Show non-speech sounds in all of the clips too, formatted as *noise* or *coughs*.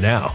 now.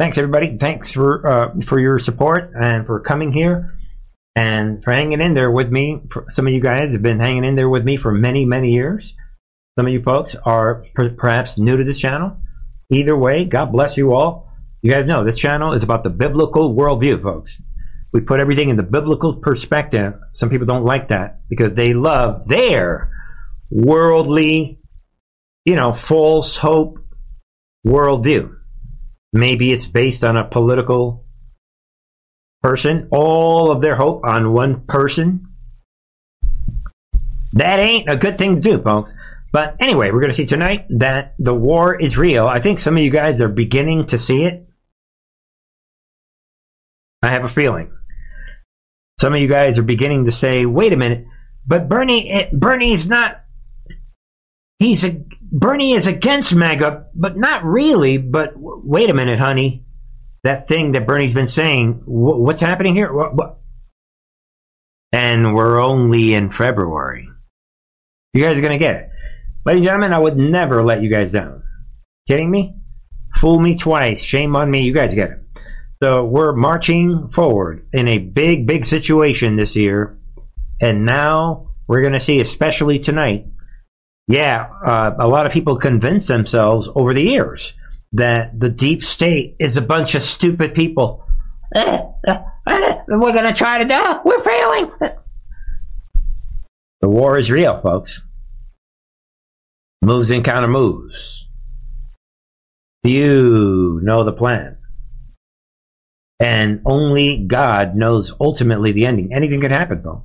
Thanks, everybody. Thanks for uh, for your support and for coming here and for hanging in there with me. Some of you guys have been hanging in there with me for many, many years. Some of you folks are per- perhaps new to this channel. Either way, God bless you all. You guys know this channel is about the biblical worldview, folks. We put everything in the biblical perspective. Some people don't like that because they love their worldly, you know, false hope worldview. Maybe it's based on a political person, all of their hope on one person. That ain't a good thing to do, folks. But anyway, we're going to see tonight that the war is real. I think some of you guys are beginning to see it. I have a feeling. Some of you guys are beginning to say, wait a minute, but Bernie, eh, Bernie's not, he's a, Bernie is against MAGA, but not really. But wait a minute, honey. That thing that Bernie's been saying, what's happening here? And we're only in February. You guys are going to get it. Ladies and gentlemen, I would never let you guys down. Kidding me? Fool me twice. Shame on me. You guys get it. So we're marching forward in a big, big situation this year. And now we're going to see, especially tonight, yeah, uh, a lot of people convince themselves over the years that the deep state is a bunch of stupid people. Uh, *laughs* uh, we're going to try to do. We're failing. The war is real, folks. Moves and counter moves. You know the plan and only God knows ultimately the ending. Anything can happen, though.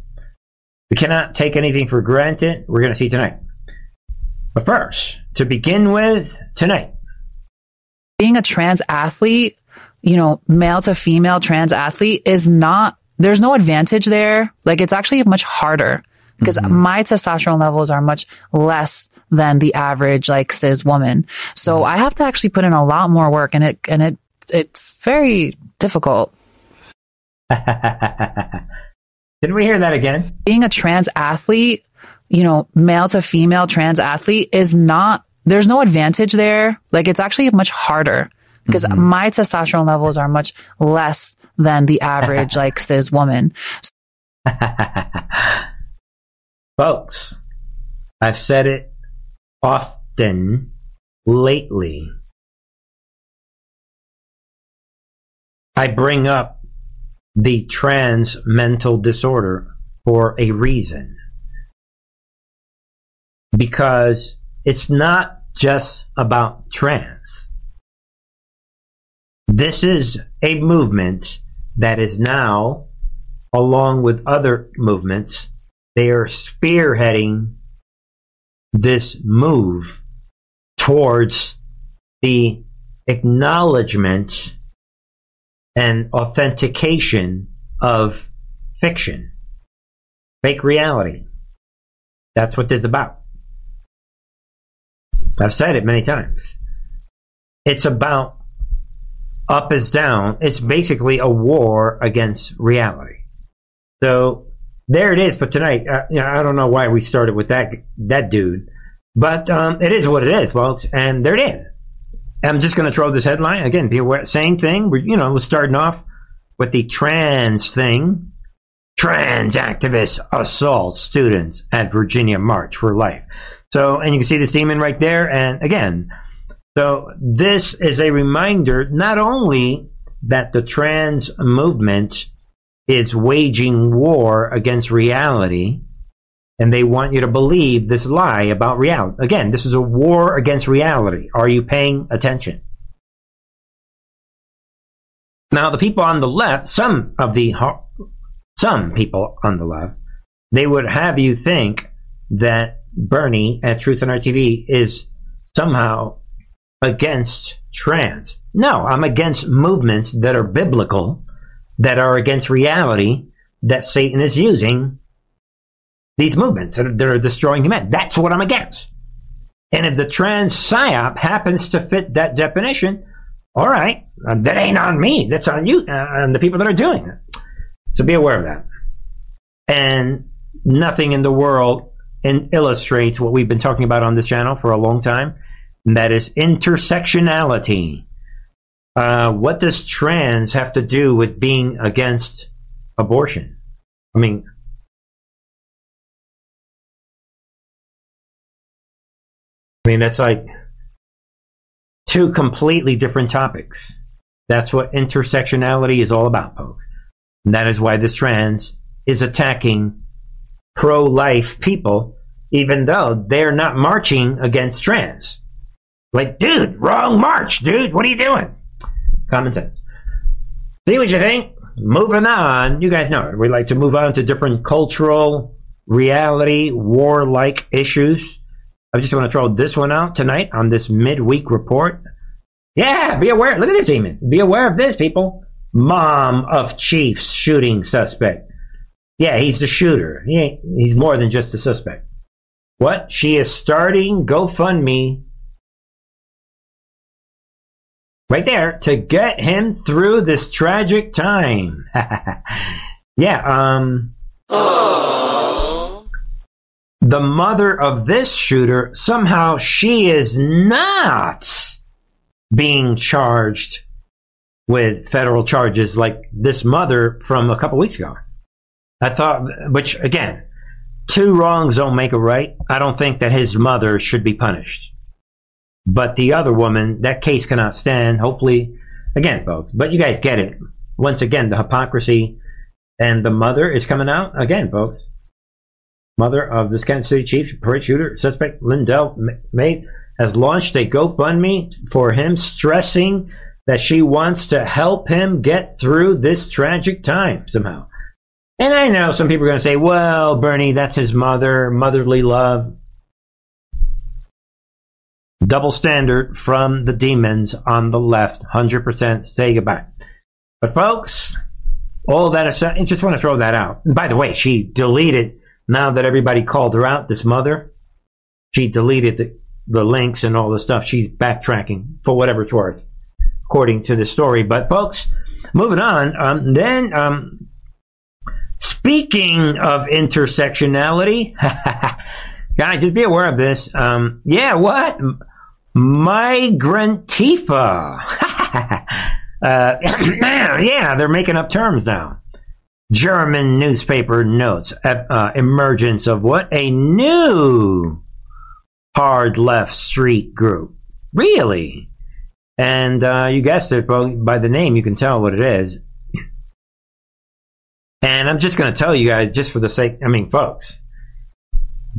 We cannot take anything for granted. We're going to see tonight. But first, to begin with, tonight. Being a trans athlete, you know, male to female trans athlete is not, there's no advantage there. Like it's actually much harder because mm-hmm. my testosterone levels are much less than the average like cis woman. So mm-hmm. I have to actually put in a lot more work and it, and it it's very difficult. *laughs* Didn't we hear that again? Being a trans athlete, you know, male to female trans athlete is not, there's no advantage there. Like it's actually much harder because mm-hmm. my testosterone levels are much less than the average *laughs* like cis woman. *laughs* Folks, I've said it often lately I bring up the trans mental disorder for a reason. Because it's not just about trans. This is a movement that is now, along with other movements, they are spearheading this move towards the acknowledgement and authentication of fiction, fake reality. That's what this is about. I've said it many times. It's about up is down. It's basically a war against reality. So there it is for tonight. Uh, you know, I don't know why we started with that that dude, but um, it is what it is, folks. And there it is. I'm just going to throw this headline again. Aware, same thing. We're you know we're starting off with the trans thing. Trans activists assault students at Virginia March for Life. So, and you can see this demon right there. And again, so this is a reminder not only that the trans movement is waging war against reality, and they want you to believe this lie about reality. Again, this is a war against reality. Are you paying attention? Now, the people on the left, some of the some people on the left, they would have you think that Bernie at Truth and Art TV is somehow against trans. No, I'm against movements that are biblical, that are against reality, that Satan is using these movements that are, that are destroying humanity. That's what I'm against. And if the trans psyop happens to fit that definition, all right, uh, that ain't on me. That's on you, uh, on the people that are doing it. So be aware of that. And nothing in the world in, illustrates what we've been talking about on this channel for a long time, and that is intersectionality. Uh, what does trans have to do with being against abortion? I mean, I mean, that's like two completely different topics. That's what intersectionality is all about, folks. And that is why this trans is attacking pro life people, even though they're not marching against trans. Like, dude, wrong march, dude. What are you doing? Common sense. See what you think? Moving on. You guys know it. We like to move on to different cultural, reality, war-like issues. I just want to throw this one out tonight on this midweek report. Yeah, be aware. Look at this, Eamon. Be aware of this, people. Mom of Chiefs shooting suspect. Yeah, he's the shooter. He ain't, he's more than just a suspect. What? She is starting GoFundMe right there to get him through this tragic time. *laughs* yeah, um. The mother of this shooter, somehow she is not being charged with federal charges like this mother from a couple weeks ago. I thought, which again, two wrongs don't make a right. I don't think that his mother should be punished. But the other woman, that case cannot stand. Hopefully, again, folks, But you guys get it. Once again, the hypocrisy and the mother is coming out again, folks. Mother of this Kansas City Chiefs parade shooter, suspect Lyndell Mays has launched a GoFundMe for him, stressing that she wants to help him get through this tragic time somehow. And I know some people are going to say, well, Bernie, that's his mother, motherly love. Double standard from the demons on the left, 100% say goodbye. But folks, all that aside, I just want to throw that out. And by the way, she deleted, now that everybody called her out, this mother, she deleted the, the links and all the stuff. She's backtracking for whatever it's worth, according to the story. But folks, moving on, um, then um, Speaking of intersectionality, *laughs* guys, just be aware of this. Um, yeah, what? Migrantifa. *laughs* uh, *coughs* yeah, they're making up terms now. German newspaper notes uh, emergence of what? A new hard left street group. Really? And uh, you guessed it, by the name, you can tell what it is. And I'm just going to tell you guys, just for the sake, I mean, folks,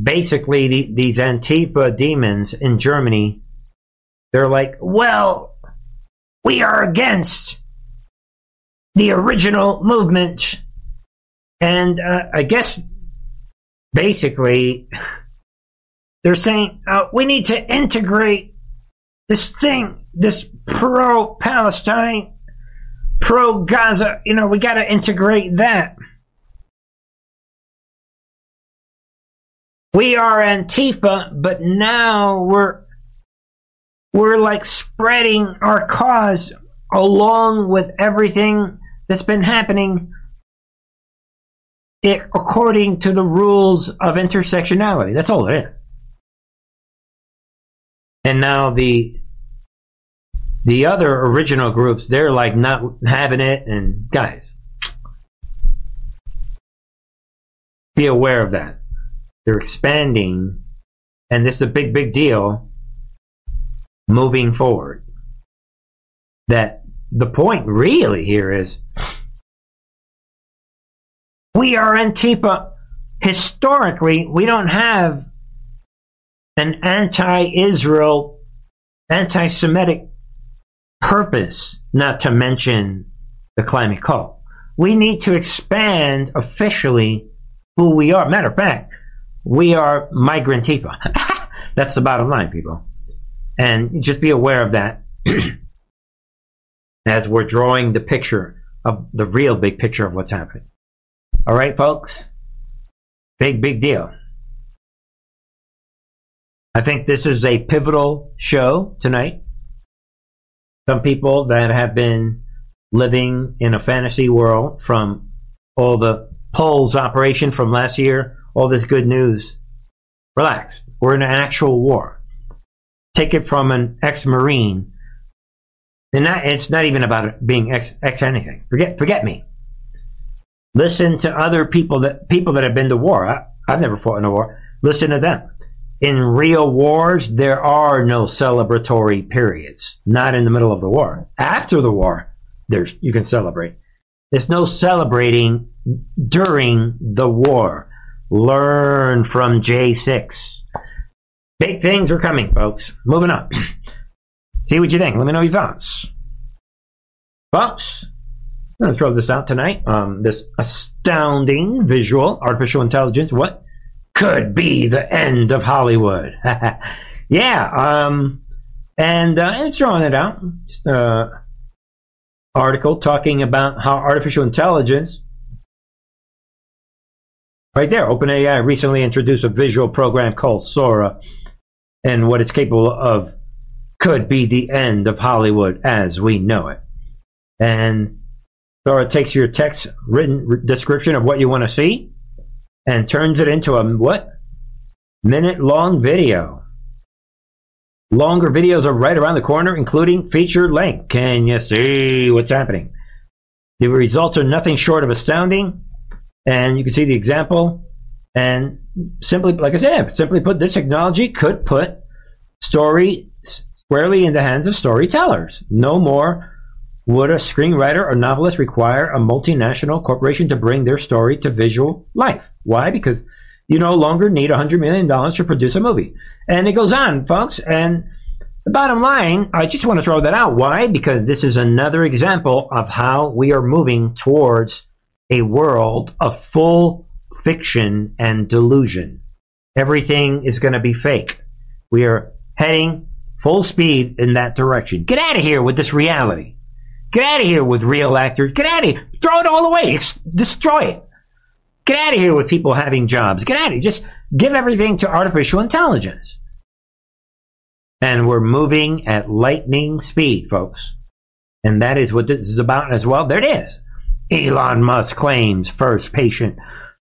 basically the, these Antifa demons in Germany, they're like, well, we are against the original movement. And uh, I guess basically *laughs* they're saying uh, we need to integrate this thing, this pro Palestine pro Gaza, you know, we got to integrate that. We are Antifa, but now we're we're like spreading our cause along with everything that's been happening it, according to the rules of intersectionality. That's all it is. And now the the other original groups, they're like not having it. And guys, be aware of that. They're expanding, and this is a big, big deal moving forward. That the point really here is we are Antifa. Historically, we don't have an anti Israel, anti Semitic purpose, not to mention the climate call. We need to expand officially who we are. Matter of fact, we are migrantifa. *laughs* That's the bottom line, people. And just be aware of that *clears throat* as we're drawing the picture of the real big picture of what's happening. All right, folks? Big, big deal. I think this is a pivotal show tonight. Some people that have been living in a fantasy world from all the polls operation from last year, all this good news. Relax. We're in an actual war. Take it from an ex-marine. And that, it's not even about being ex, ex anything. Forget, forget me. Listen to other people that people that have been to war. I, I've never fought in a war. Listen to them. In real wars, there are no celebratory periods. Not in the middle of the war. After the war, there's you can celebrate. There's no celebrating during the war. Learn from J6. Big things are coming, folks. Moving on. *clears throat* See what you think. Let me know your thoughts. Folks, I'm going to throw this out tonight. Um, this astounding visual artificial intelligence. What could be the end of Hollywood? *laughs* yeah. Um, and uh, it's throwing it out. Uh, article talking about how artificial intelligence Right there, OpenAI recently introduced a visual program called Sora, and what it's capable of could be the end of Hollywood as we know it. And Sora takes your text written description of what you want to see and turns it into a what? Minute long video. Longer videos are right around the corner, including feature length. Can you see what's happening? The results are nothing short of astounding, and you can see the example. And simply, like I said, simply put, this technology could put story squarely in the hands of storytellers. No more would a screenwriter or novelist require a multinational corporation to bring their story to visual life. Why? Because you no longer need $100 million to produce a movie. And it goes on, folks. And the bottom line, I just want to throw that out. Why? Because this is another example of how we are moving towards a world of full fiction and delusion. Everything is going to be fake. We are heading full speed in that direction. Get out of here with this reality. Get out of here with real actors. Get out of here. Throw it all away. destroy it. Get out of here with people having jobs. Get out of here. Just give everything to artificial intelligence. And we're moving at lightning speed, folks. And that is what this is about as well. There it is. Elon Musk claims first patient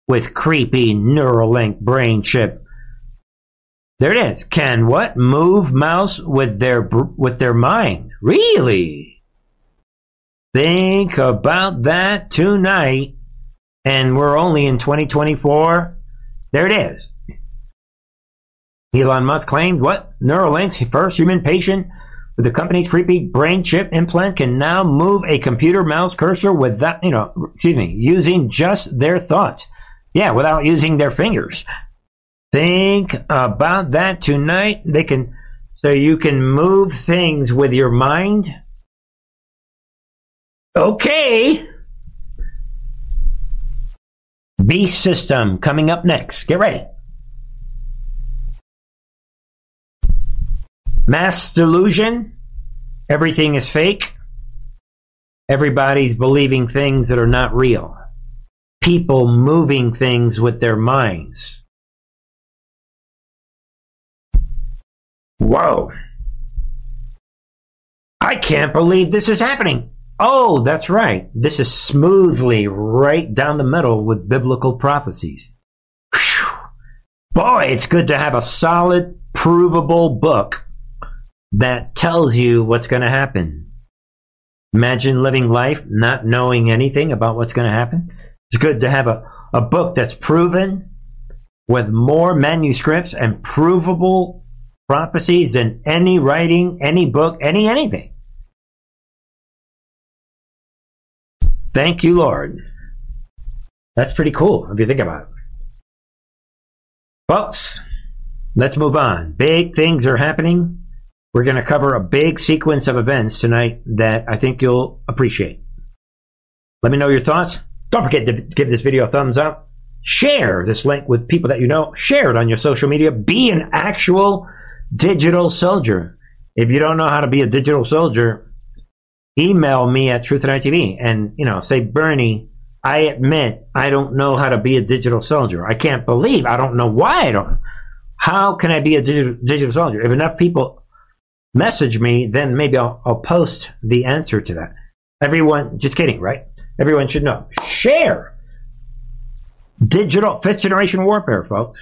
with creepy Neuralink brain chip. There it is. Can what? Move mouse with their with their mind. Really? Think about that tonight and we're only in 2024. There it is. Elon Musk claimed what? Neuralink's first human patient with the company's creepy brain chip implant can now move a computer mouse cursor without, you know, excuse me, using just their thoughts. Yeah, without using their fingers. Think about that tonight. They can, so you can move things with your mind. Okay. Beast System coming up next. Get ready. Mass delusion. Everything is fake. Everybody's believing things that are not real. People moving things with their minds. Whoa. I can't believe this is happening. Oh, that's right. This is smoothly right down the middle with biblical prophecies. Whew. Boy, it's good to have a solid, provable book that tells you what's going to happen. Imagine living life not knowing anything about what's going to happen. It's good to have a, a book that's proven with more manuscripts and provable prophecies than any writing, any book, any anything. Thank you, Lord. That's pretty cool if you think about it. Folks, let's move on. Big things are happening. We're going to cover a big sequence of events tonight that I think you'll appreciate. Let me know your thoughts. Don't forget to give this video a thumbs up. Share this link with people that you know. Share it on your social media. Be an actual digital soldier. If you don't know how to be a digital soldier, email me at Truth and ITV and, you know, say, Bernie, I admit I don't know how to be a digital soldier. I can't believe, I don't know why I don't. How can I be a digital, digital soldier? If enough people message me, then maybe I'll, I'll post the answer to that. Everyone, just kidding, right? Everyone should know. Share digital fifth generation warfare, folks.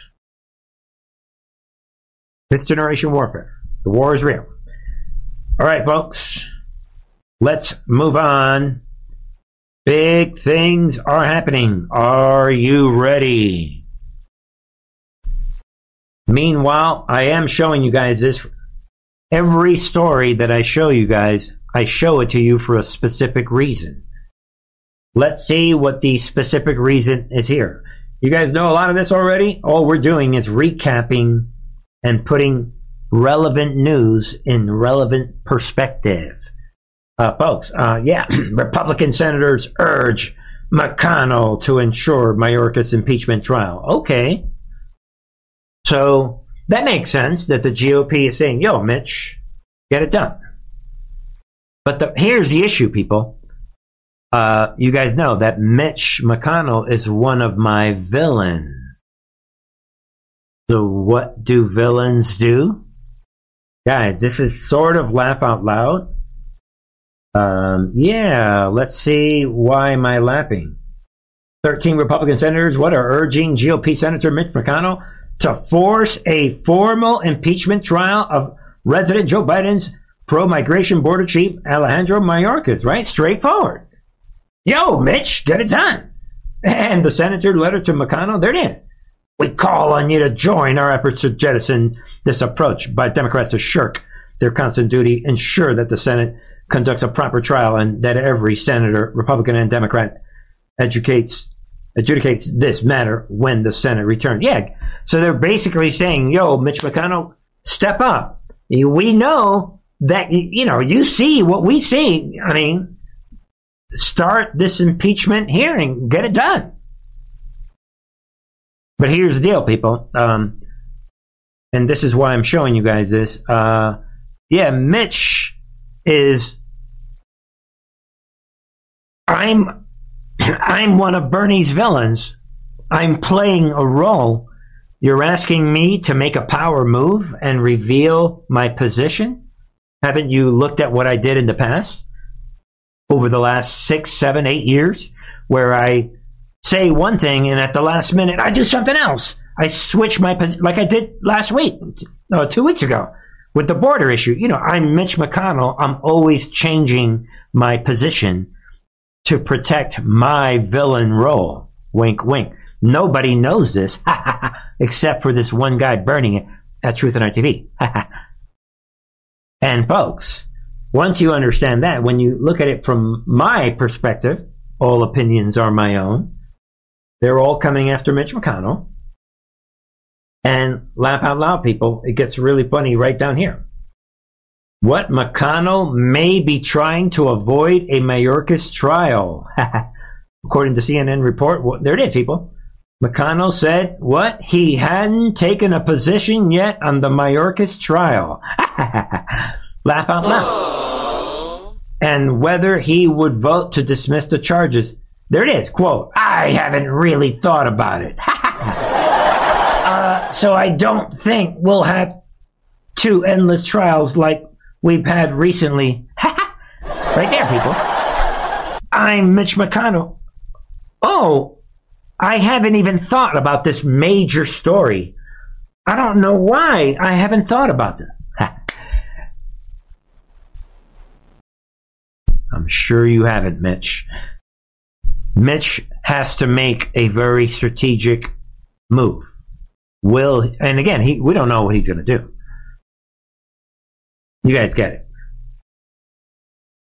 Fifth generation warfare. The war is real. All right, folks. Let's move on. Big things are happening. Are you ready? Meanwhile, I am showing you guys this. Every story that I show you guys, I show it to you for a specific reason. Let's see what the specific reason is here. You guys know a lot of this already. All we're doing is recapping and putting relevant news in relevant perspective. Uh, folks, uh, yeah, *clears throat* Republican senators urge McConnell to ensure Mayorkas impeachment trial. Okay. So that makes sense that the GOP is saying, yo, Mitch, get it done. But the, here's the issue, people. Uh, you guys know that Mitch McConnell is one of my villains. So what do villains do? Guys, this is sort of laugh out loud. Um, yeah, let's see why am I laughing? 13 Republican senators, what are urging GOP Senator Mitch McConnell to force a formal impeachment trial of President Joe Biden's pro-migration border chief Alejandro Mayorkas, right? Straightforward. Yo, Mitch, get it done. And the senator letter to McConnell, there it is. We call on you to join our efforts to jettison this approach by Democrats to shirk their constant duty, ensure that the Senate conducts a proper trial, and that every senator, Republican and Democrat, educates adjudicates this matter when the Senate returns. Yeah, so they're basically saying, "Yo, Mitch McConnell, step up. We know that you know you see what we see. I mean, start this impeachment hearing, get it done." But here's the deal, people. Um, and this is why I'm showing you guys this. Uh, yeah, Mitch is. I'm, I'm one of Bernie's villains. I'm playing a role. You're asking me to make a power move and reveal my position? Haven't you looked at what I did in the past? Over the last six, seven, eight years, where I say one thing and at the last minute I do something else. I switch my position like I did last week, no, two weeks ago with the border issue. You know, I'm Mitch McConnell. I'm always changing my position to protect my villain role. Wink, wink. Nobody knows this *laughs* except for this one guy burning it at Truth and Art TV. *laughs* and folks, once you understand that, when you look at it from my perspective, all opinions are my own. They're all coming after Mitch McConnell. And laugh out loud, people, it gets really funny right down here. What McConnell may be trying to avoid a Mayorkas trial. *laughs* According to CNN report, well, there it is, people. McConnell said what? He hadn't taken a position yet on the Mayorkas trial. *laughs* Laugh out loud. And whether he would vote to dismiss the charges. There it is, quote, I haven't really thought about it. *laughs* so I don't think we'll have two endless trials like we've had recently. *laughs* right there, people. I'm Mitch McConnell. Oh, I haven't even thought about this major story. I don't know why I haven't thought about that. *laughs* I'm sure you haven't, Mitch. Mitch has to make a very strategic move. Will and again, he we don't know what he's going to do. You guys get it.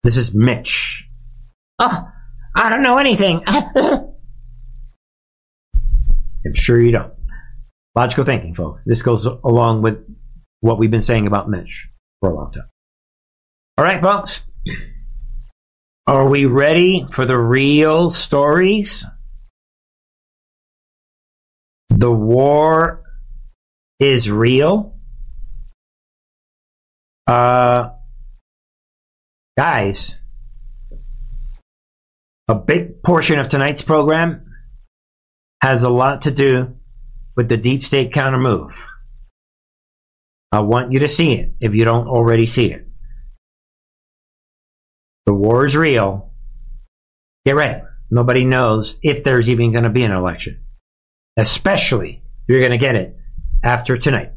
This is Mitch. Oh, I don't know anything. *laughs* I'm sure you don't. Logical thinking, folks. This goes along with what we've been saying about Mitch for a long time. All right, folks. Are we ready for the real stories? The war is real. Uh, guys, a big portion of tonight's program has a lot to do with the deep state counter move. I want you to see it if you don't already see it. The war is real. Get ready. Nobody knows if there's even going to be an election, especially if you're going to get it after tonight.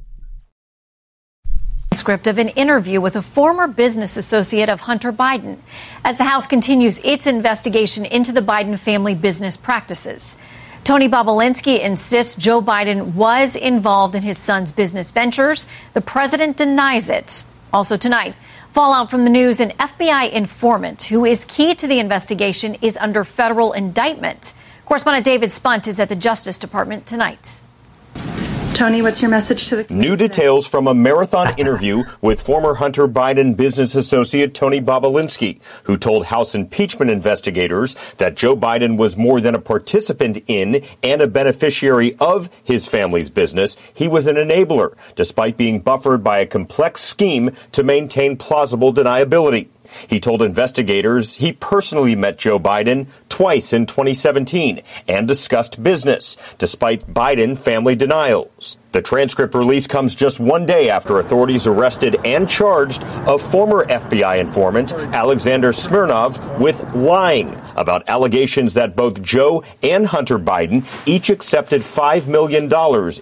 Script of an interview with a former business associate of Hunter Biden as the House continues its investigation into the Biden family business practices. Tony Bobulinski insists Joe Biden was involved in his son's business ventures. The president denies it. Also tonight, fallout from the news an FBI informant who is key to the investigation is under federal indictment. Correspondent David Spunt is at the Justice Department tonight. Tony, what's your message to the New details from a marathon interview with former Hunter Biden business associate Tony Bobulinski, who told House impeachment investigators that Joe Biden was more than a participant in and a beneficiary of his family's business. He was an enabler, despite being buffered by a complex scheme to maintain plausible deniability. He told investigators he personally met Joe Biden twice in 2017 and discussed business, despite Biden family denials. The transcript release comes just one day after authorities arrested and charged a former FBI informant, Alexander Smirnov, with lying about allegations that both Joe and Hunter Biden each accepted $5 million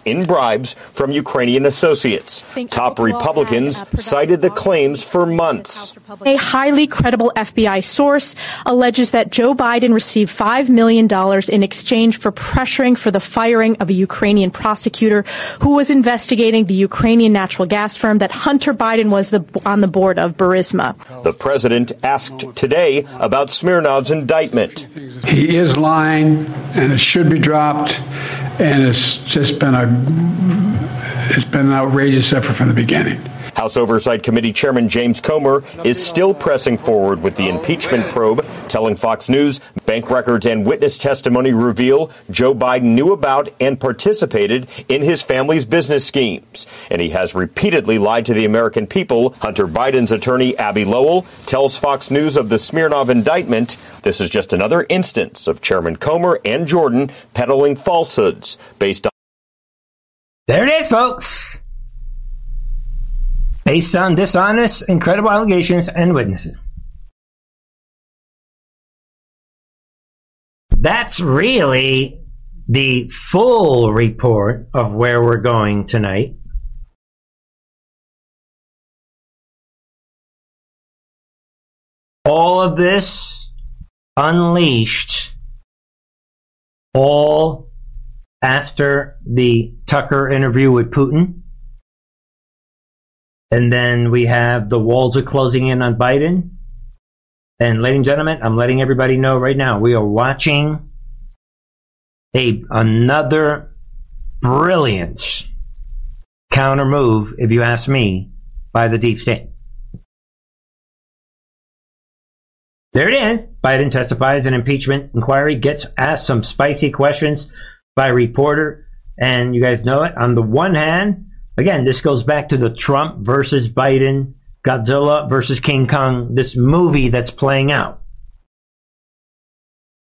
in bribes from Ukrainian associates. Top uh, Republicans cited the claims for months. A highly credible FBI source alleges that Joe Biden received $5 million in exchange for pressuring for the firing of a Ukrainian prosecutor who was investigating the Ukrainian natural gas firm that Hunter Biden was the, on the board of Burisma. The president asked today about Smirnov's indictment. He is lying, and it should be dropped, and it's just been a it's been an outrageous effort from the beginning. House Oversight Committee Chairman James Comer is still pressing forward with the impeachment probe, telling Fox News bank records and witness testimony reveal Joe Biden knew about and participated in his family's business schemes. And he has repeatedly lied to the American people. Hunter Biden's attorney, Abbe Lowell, tells Fox News of the Smirnov indictment. This is just another instance of Chairman Comer and Jordan peddling falsehoods based on. There it is, folks based on dishonest, incredible allegations and witnesses. That's really the full report of where we're going tonight. All of this unleashed all after the Tucker interview with Putin. And then we have the walls are closing in on Biden. And ladies and gentlemen, I'm letting everybody know right now, we are watching a another brilliant counter move, if you ask me, by the deep state. There it is. Biden testifies in impeachment inquiry, gets asked some spicy questions by a reporter, and you guys know it. On the one hand, Again, this goes back to the Trump versus Biden, Godzilla versus King Kong, this movie that's playing out.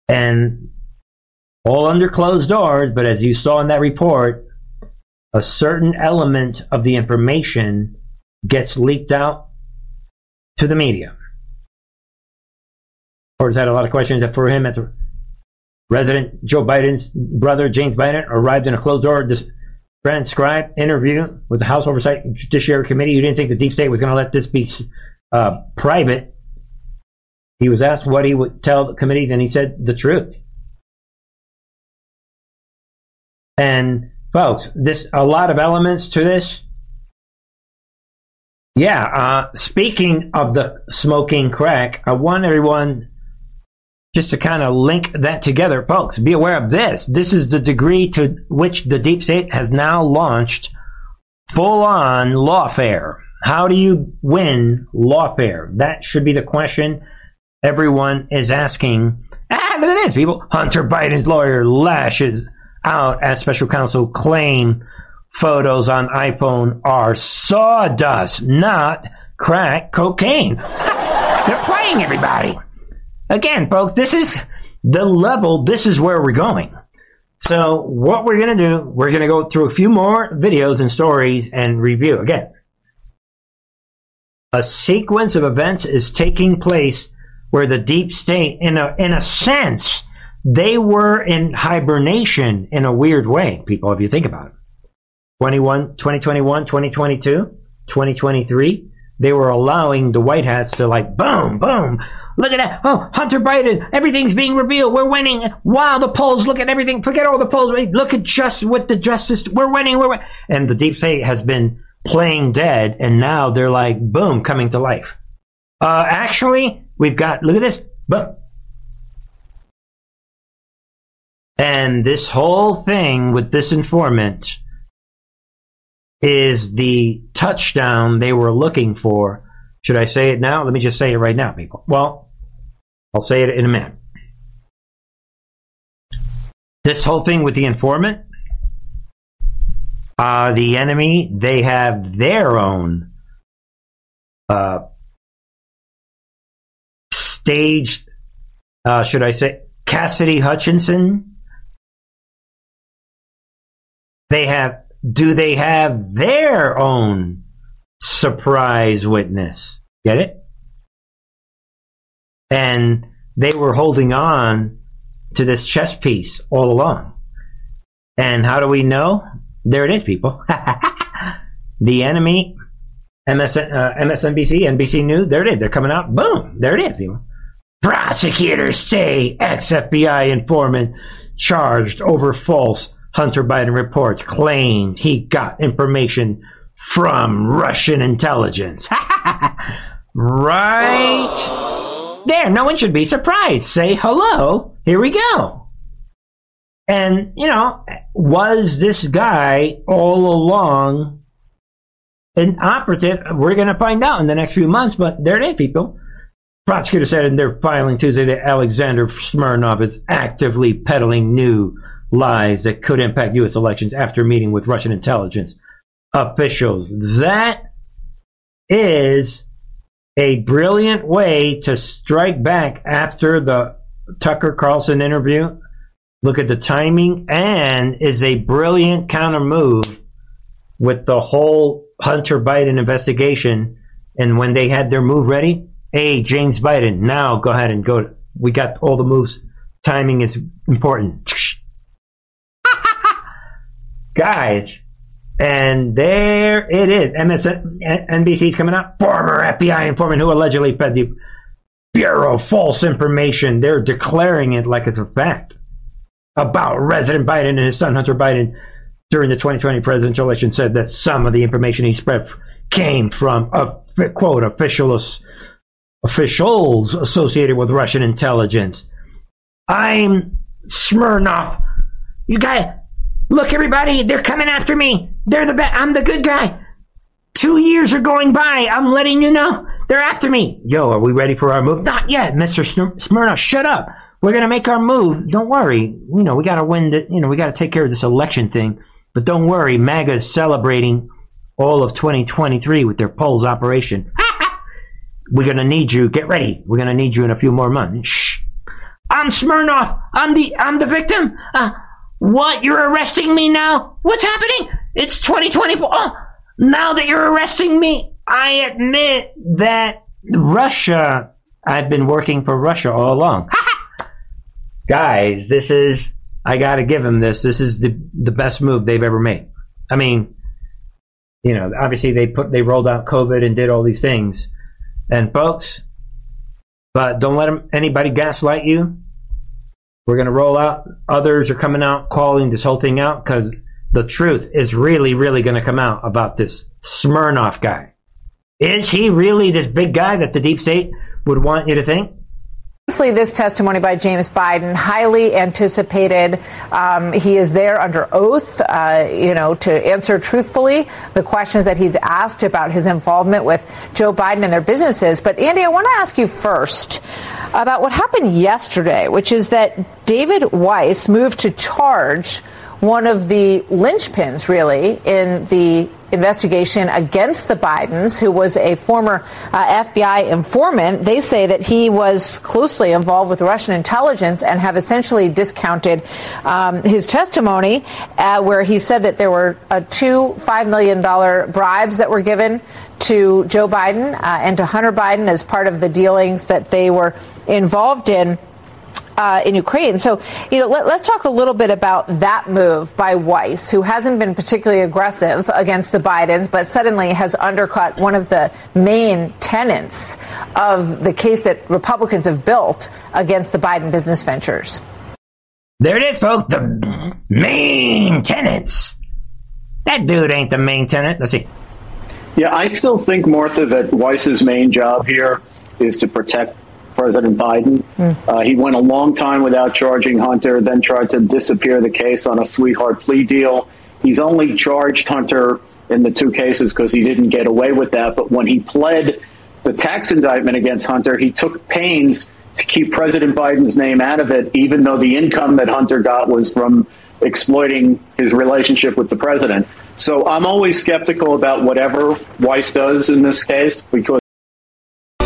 And all under closed doors, but as you saw in that report, a certain element of the information gets leaked out to the media. Of course, had a lot of questions for him at the President Joe Biden's brother, James Biden, arrived in a closed door dis- transcribed interview with the House Oversight and Judiciary Committee. You didn't think the deep state was going to let this be uh, private. He was asked what he would tell the committees, and he said the truth. And folks, this a lot of elements to this. Yeah, uh, speaking of the smoking crack, I want everyone just to kind of link that together, folks, be aware of this. This is the degree to which the deep state has now launched full on lawfare. How do you win lawfare? That should be the question everyone is asking. Ah, look at this, people. Hunter Biden's lawyer lashes out as special counsel claim photos on iPhone are sawdust, not crack cocaine. *laughs* They're playing everybody. Again, folks, this is the level, this is where we're going. So, what we're going to do, we're going to go through a few more videos and stories and review. Again, a sequence of events is taking place where the deep state, in a, in a sense, they were in hibernation in a weird way, people, if you think about it. 21, 2021, 2022, 2023, they were allowing the White Hats to like, boom, boom, look at that. Oh, Hunter Biden, everything's being revealed. We're winning. Wow, the polls, look at everything. Forget all the polls. Look at just what the justice, we're winning. We're winning. And the deep state has been playing dead, and now they're like, boom, coming to life. Uh, actually, we've got, look at this, boom. And this whole thing with this informant is the touchdown they were looking for. Should I say it now? Let me just say it right now, people. Well, I'll say it in a minute. This whole thing with the informant uh, the enemy, they have their own uh, staged, uh, should I say, Cassidy Hutchinson. They have, do they have their own surprise witness? Get it? And they were holding on to this chess piece all along. And how do we know? There it is, people. *laughs* the enemy, MS, uh, MSNBC, NBC News, there it is. They're coming out. Boom. There it is, people. Prosecutors say ex FBI informant charged over false Hunter Biden reports claimed he got information from Russian intelligence. *laughs* right? There, no one should be surprised. Say hello. Here we go. And, you know, was this guy all along an operative? We're going to find out in the next few months, but there it is, people. Prosecutor said in their filing Tuesday that Alexander Smirnov is actively peddling new lies that could impact U.S. elections after meeting with Russian intelligence officials. That is a brilliant way to strike back after the Tucker Carlson interview look at the timing, and is a brilliant counter move with the whole Hunter Biden investigation. And when they had their move ready, hey, James Biden, now go ahead and go. We got all the moves. Timing is important. Guys, and there it is. MSNBC's coming up. Former FBI informant who allegedly fed the Bureau false information. They're declaring it like it's a fact about President Biden and his son Hunter Biden during the 2020 presidential election said that some of the information he spread came from a quote officials officials associated with Russian intelligence. I'm Smirnov. You guys, look, everybody, they're coming after me. They're the best. I'm the good guy. Two years are going by. I'm letting you know they're after me. Yo, are we ready for our move? Not yet, Mister Smirnov. Shut up. We're to make our move. Don't worry. You know, we got to win. The, you know, we got to take care of this election thing. But don't worry. MAGA is celebrating all of 2023 with their polls operation. *laughs* We're to need you. Get ready. We're to need you in a few more months. Shh. I'm Smirnov. I'm the I'm the victim. Uh, what? You're arresting me now? What's happening? It's 2024. Oh, now that you're arresting me, I admit that Russia. I've been working for Russia all along guys, this is I got to give them this. This is the the best move they've ever made. I mean, you know, obviously they put they rolled out COVID and did all these things, and folks, but don't let them, anybody gaslight you. We're going to roll out. Others are coming out calling this whole thing out because the truth is really, really going to come out about this Smirnov guy. Is he really this big guy that the deep state would want you to think? Obviously, this testimony by James Biden, highly anticipated. Um, he is there under oath, uh, you know, to answer truthfully the questions that he's asked about his involvement with Joe Biden and their businesses. But Andy, I want to ask you first about what happened yesterday, which is that David Weiss moved to charge one of the linchpins, really, in the investigation against the Bidens, who was a former uh, FBI informant. They say that he was closely involved with Russian intelligence and have essentially discounted um, his testimony, uh, where he said that there were uh, two $5 million bribes that were given to Joe Biden uh, and to Hunter Biden as part of the dealings that they were involved in uh, in Ukraine. So, you know, let, us talk a little bit about that move by Weiss, who hasn't been particularly aggressive against the Bidens, but suddenly has undercut one of the main tenets of the case that Republicans have built against the Biden business ventures. There it is, folks. The main tenants. That dude ain't the main tenant. Let's see. Yeah, I still think, Martha, that Weiss's main job here is to protect President Biden. Mm. Uh, he went a long time without charging Hunter, then tried to disappear the case on a sweetheart plea deal. He's only charged Hunter in the two cases because he didn't get away with that. But when he pled the tax indictment against Hunter, he took pains to keep President Biden's name out of it, even though the income that Hunter got was from exploiting his relationship with the president. So I'm always skeptical about whatever Weiss does in this case because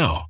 now.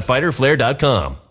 www.fighterflare.com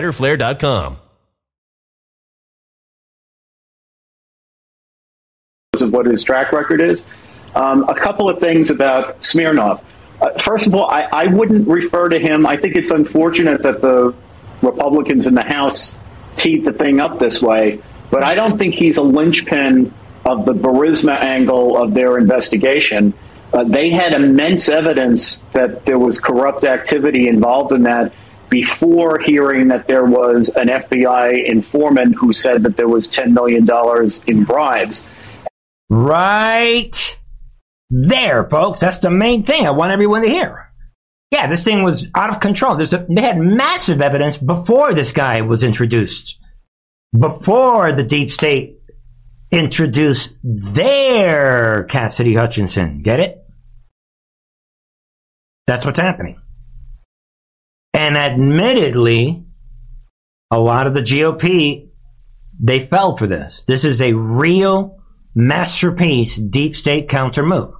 fighterflare.com. Of what his track record is. Um, a couple of things about Smirnov. Uh, first of all, I, I wouldn't refer to him. I think it's unfortunate that the Republicans in the House teed the thing up this way, but I don't think he's a linchpin of the Burisma angle of their investigation. Uh, they had immense evidence that there was corrupt activity involved in that before hearing that there was an FBI informant who said that there was $10 million in bribes. Right there, folks. That's the main thing I want everyone to hear. Yeah, this thing was out of control. A, they had massive evidence before this guy was introduced. Before the deep state introduced their Cassidy Hutchinson. Get it? That's what's happening. And admittedly, a lot of the GOP, they fell for this. This is a real masterpiece deep state counter move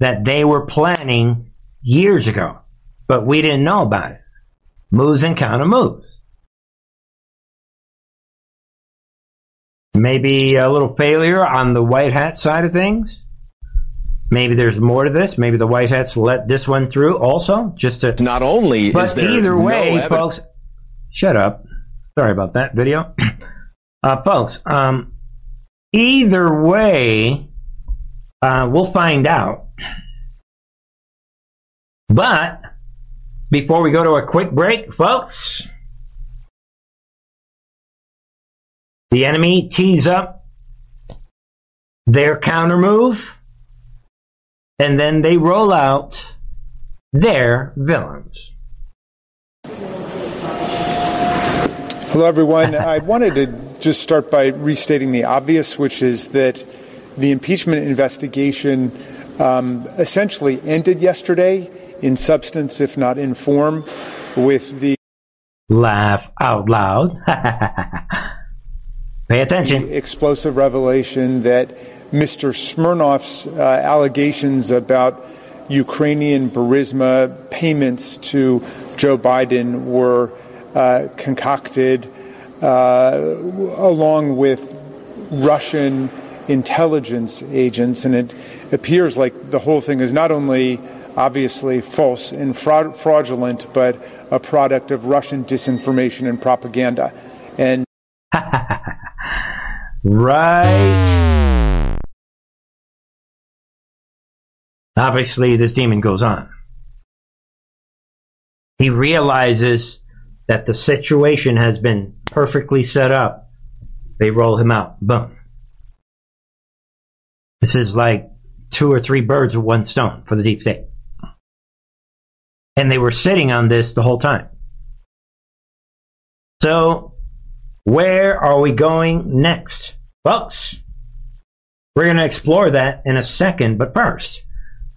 that they were planning years ago, but we didn't know about it. Moves and counter moves. Maybe a little failure on the white hat side of things. Maybe there's more to this. Maybe the white hats let this one through also, just to. Not only but is there either way, no folks. Shut up. Sorry about that video, *clears throat* uh, folks. Um, either way, uh, we'll find out. But before we go to a quick break, folks, the enemy tees up their counter move, and then they roll out their villains. Hello, everyone. *laughs* I wanted to just start by restating the obvious, which is that the impeachment investigation um, essentially ended yesterday in substance, if not in form, with the laugh out loud. *laughs* Pay attention. explosive revelation that Mr. Smirnov's uh, allegations about Ukrainian Burisma payments to Joe Biden were uh, concocted uh, along with Russian intelligence agents, and it appears like the whole thing is not only obviously false and fraud- fraudulent, but a product of Russian disinformation and propaganda. And *laughs* Right. Obviously, this demon goes on. He realizes that the situation has been perfectly set up. They roll him out. Boom. This is like two or three birds with one stone for the deep state. And they were sitting on this the whole time. So, where are we going next? Folks, we're going to explore that in a second, but first,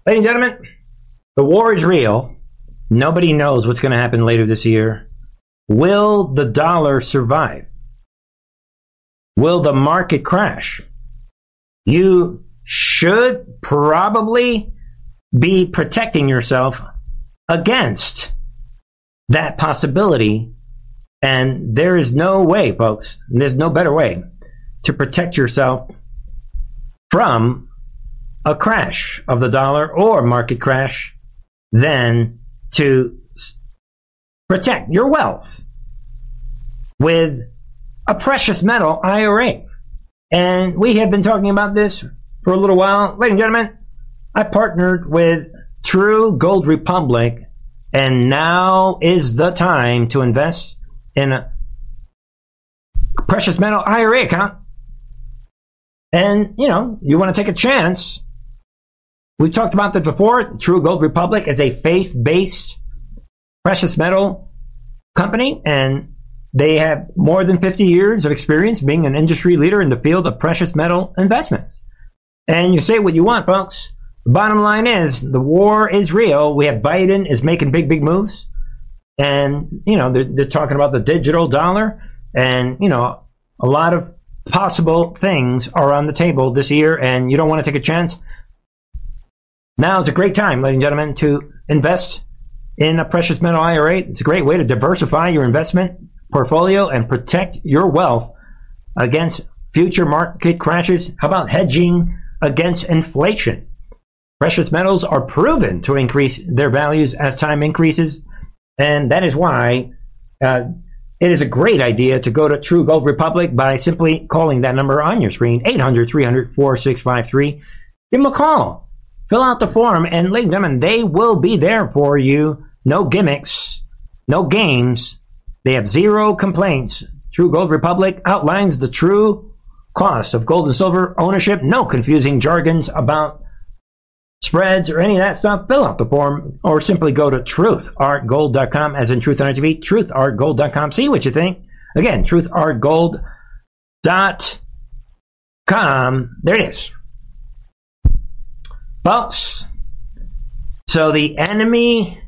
ladies and gentlemen, the war is real. Nobody knows what's going to happen later this year. Will the dollar survive? Will the market crash? You should probably be protecting yourself against that possibility. And there is no way, folks, there's no better way to protect yourself from a crash of the dollar or market crash than to protect your wealth with a precious metal IRA. And we have been talking about this for a little while. Ladies and gentlemen, I partnered with True Gold Republic, and now is the time to invest in a precious metal IRA account. And, you know, you want to take a chance. We've talked about this before. True Gold Republic is a faith based precious metal company, and they have more than 50 years of experience being an industry leader in the field of precious metal investments. And you say what you want, folks. The bottom line is the war is real. We have Biden is making big, big moves. And, you know, they're, they're talking about the digital dollar. And, you know, a lot of possible things are on the table this year, and you don't want to take a chance. Now is a great time, ladies and gentlemen, to invest in a precious metal IRA. It's a great way to diversify your investment portfolio and protect your wealth against future market crashes. How about hedging against inflation? Precious metals are proven to increase their values as time increases, and that is why uh, it is a great idea to go to True Gold Republic by simply calling that number on your screen, 800 300 4653. Give them a call. Fill out the form, and ladies and gentlemen, they will be there for you. No gimmicks. no games. They have zero complaints. True Gold Republic outlines the true cost of gold and silver ownership. No confusing jargons about spreads or any of that stuff. Fill out the form or simply go to truthartgold.com as in truth on TV, truthartgold.com. See what you think. Again, truthartgold.com. There it is. Folks, so the enemy,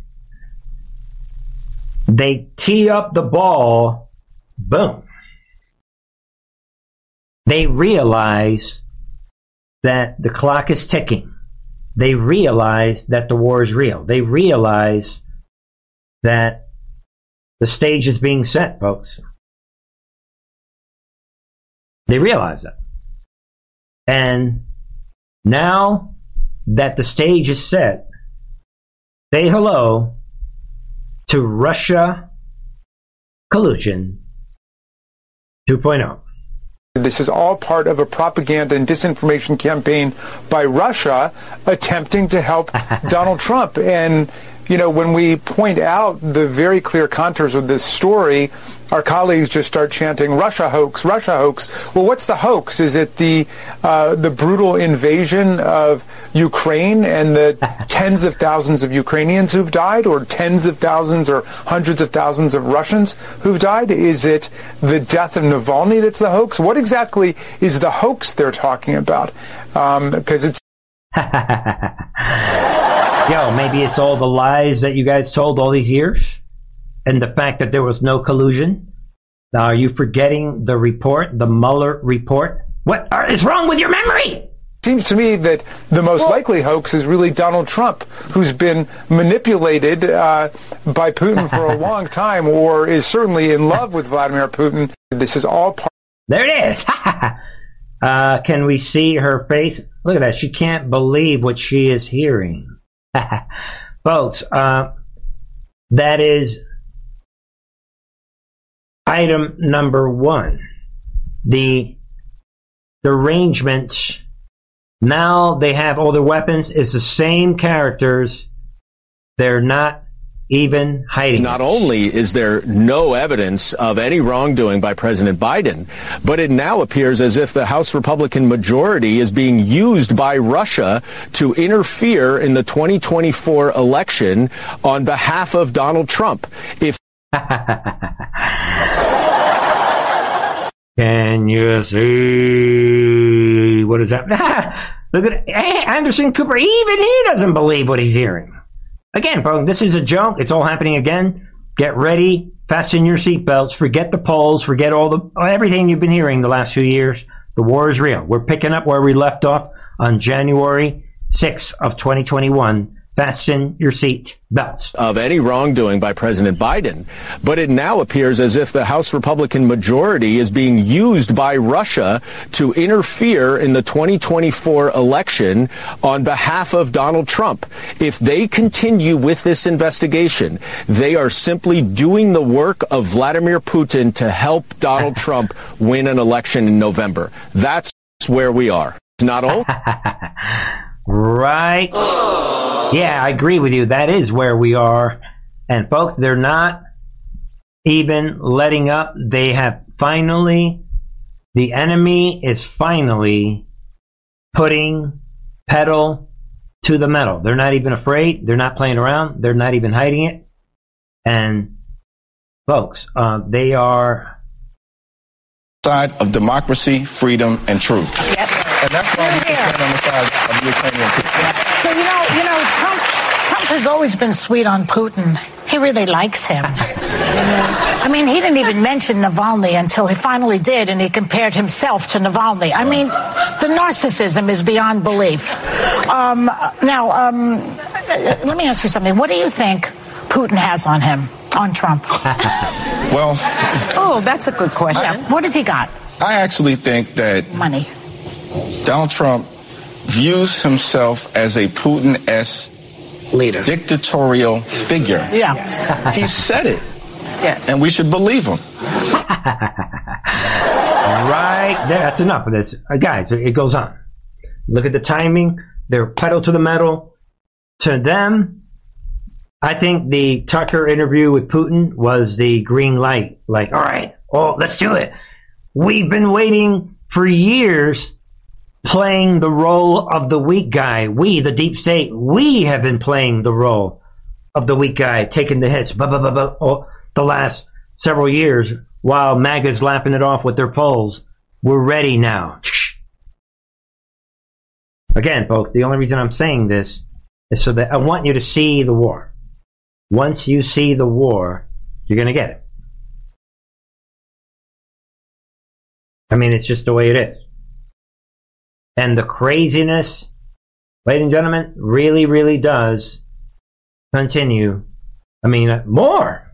they tee up the ball, boom. They realize that the clock is ticking. They realize that the war is real. They realize that the stage is being set, folks. They realize that. And now that the stage is set, say hello to Russia collusion 2.0. This is all part of a propaganda and disinformation campaign by Russia attempting to help *laughs* Donald Trump. And, you know, when we point out the very clear contours of this story, our colleagues just start chanting Russia hoax, Russia hoax. Well, what's the hoax? Is it the uh, the brutal invasion of Ukraine and the *laughs* tens of thousands of Ukrainians who've died, or tens of thousands or hundreds of thousands of Russians who've died? Is it the death of Navalny that's the hoax? What exactly is the hoax they're talking about? Because um, it's. *laughs* Yo, maybe it's all the lies that you guys told all these years? and the fact that there was no collusion? Now, are you forgetting the report, the Mueller report? What is wrong with your memory? Seems to me that the most well, likely hoax is really Donald Trump, who's been manipulated uh, by Putin for a *laughs* long time, or is certainly in love with Vladimir Putin. This is all part. There it is. *laughs* uh, can we see her face? Look at that. She can't believe what she is hearing. *laughs* Folks, uh, that is item number one. The arrangements. Now they have all their weapons. It's the same characters. They're not even hiding. Not only is there no evidence of any wrongdoing by President Biden, but it now appears as if the House Republican majority is being used by Russia to interfere in the 2024 election on behalf of Donald Trump. If *laughs* Can you see? What is that? *laughs* Look at Anderson Cooper. Even he doesn't believe what he's hearing. Again, folks, this is a joke. It's all happening again. Get ready. Fasten your seatbelts. Forget the polls. Forget all the everything you've been hearing the last few years. The war is real. We're picking up where we left off on January 6th of 2021 fasten your seat belts. Of any wrongdoing by President Biden. But it now appears as if the House Republican majority is being used by Russia to interfere in the 2024 election on behalf of Donald Trump. If they continue with this investigation, they are simply doing the work of Vladimir Putin to help Donald *laughs* Trump win an election in November. That's where we are. It's not all. *laughs* Right. *laughs* yeah, I agree with you. That is where we are. And folks, they're not even letting up. They have finally, the enemy is finally putting pedal to the metal. They're not even afraid. They're not playing around. They're not even hiding it. And folks, uh, they are side of democracy, freedom, and truth. Yes. And that's why we stand on the side of the Ukrainian people. So, you know, you know, Trump, Trump has always been sweet on Putin. He really likes him. I mean, he didn't even mention Navalny until he finally did, and he compared himself to Navalny. I mean, the narcissism is beyond belief. Um, now, um, let me ask you something. What do you think Putin has on him, on Trump? *laughs* well, oh, that's a good question. I, what has he got? I actually think that money. Donald Trump views himself as a Putin esque leader, dictatorial figure. Yeah. Yes. He said it. Yes. And we should believe him. right there. That's enough of this. Uh, guys, it goes on. Look at the timing. They're pedal to the metal. To them, I think the Tucker interview with Putin was the green light. Like, all right, well, let's do it. We've been waiting for years playing the role of the weak guy. We, the deep state, we have been playing the role of the weak guy, taking the hits, blah, blah, blah, blah, oh, the last several years while MAGA's lapping it off with their polls. We're ready now. Again, folks, the only reason I'm saying this is so that I want you to see the war. Once you see the war, you're going to get it. I mean, it's just the way it is. And the craziness, ladies and gentlemen, really, really does continue. I mean, uh, more.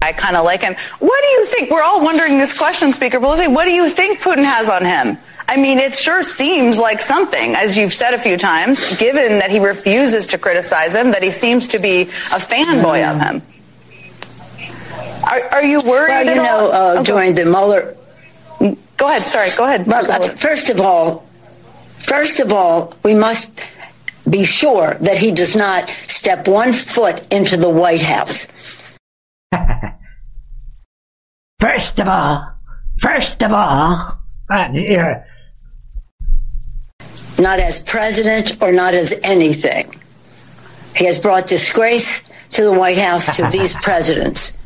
I kind of like him. What do you think? We're all wondering this question, Speaker Pelosi. What do you think Putin has on him? I mean, it sure seems like something, as you've said a few times, given that he refuses to criticize him, that he seems to be a fanboy mm. of him. Are, are you worried? Well, you know, uh, oh, during the Mueller. Go ahead. Sorry. Go ahead. Well, uh, first of all, first of all, we must be sure that he does not step one foot into the White House. *laughs* first of all, first of all, not as president or not as anything. He has brought disgrace to the White House to these *laughs* presidents.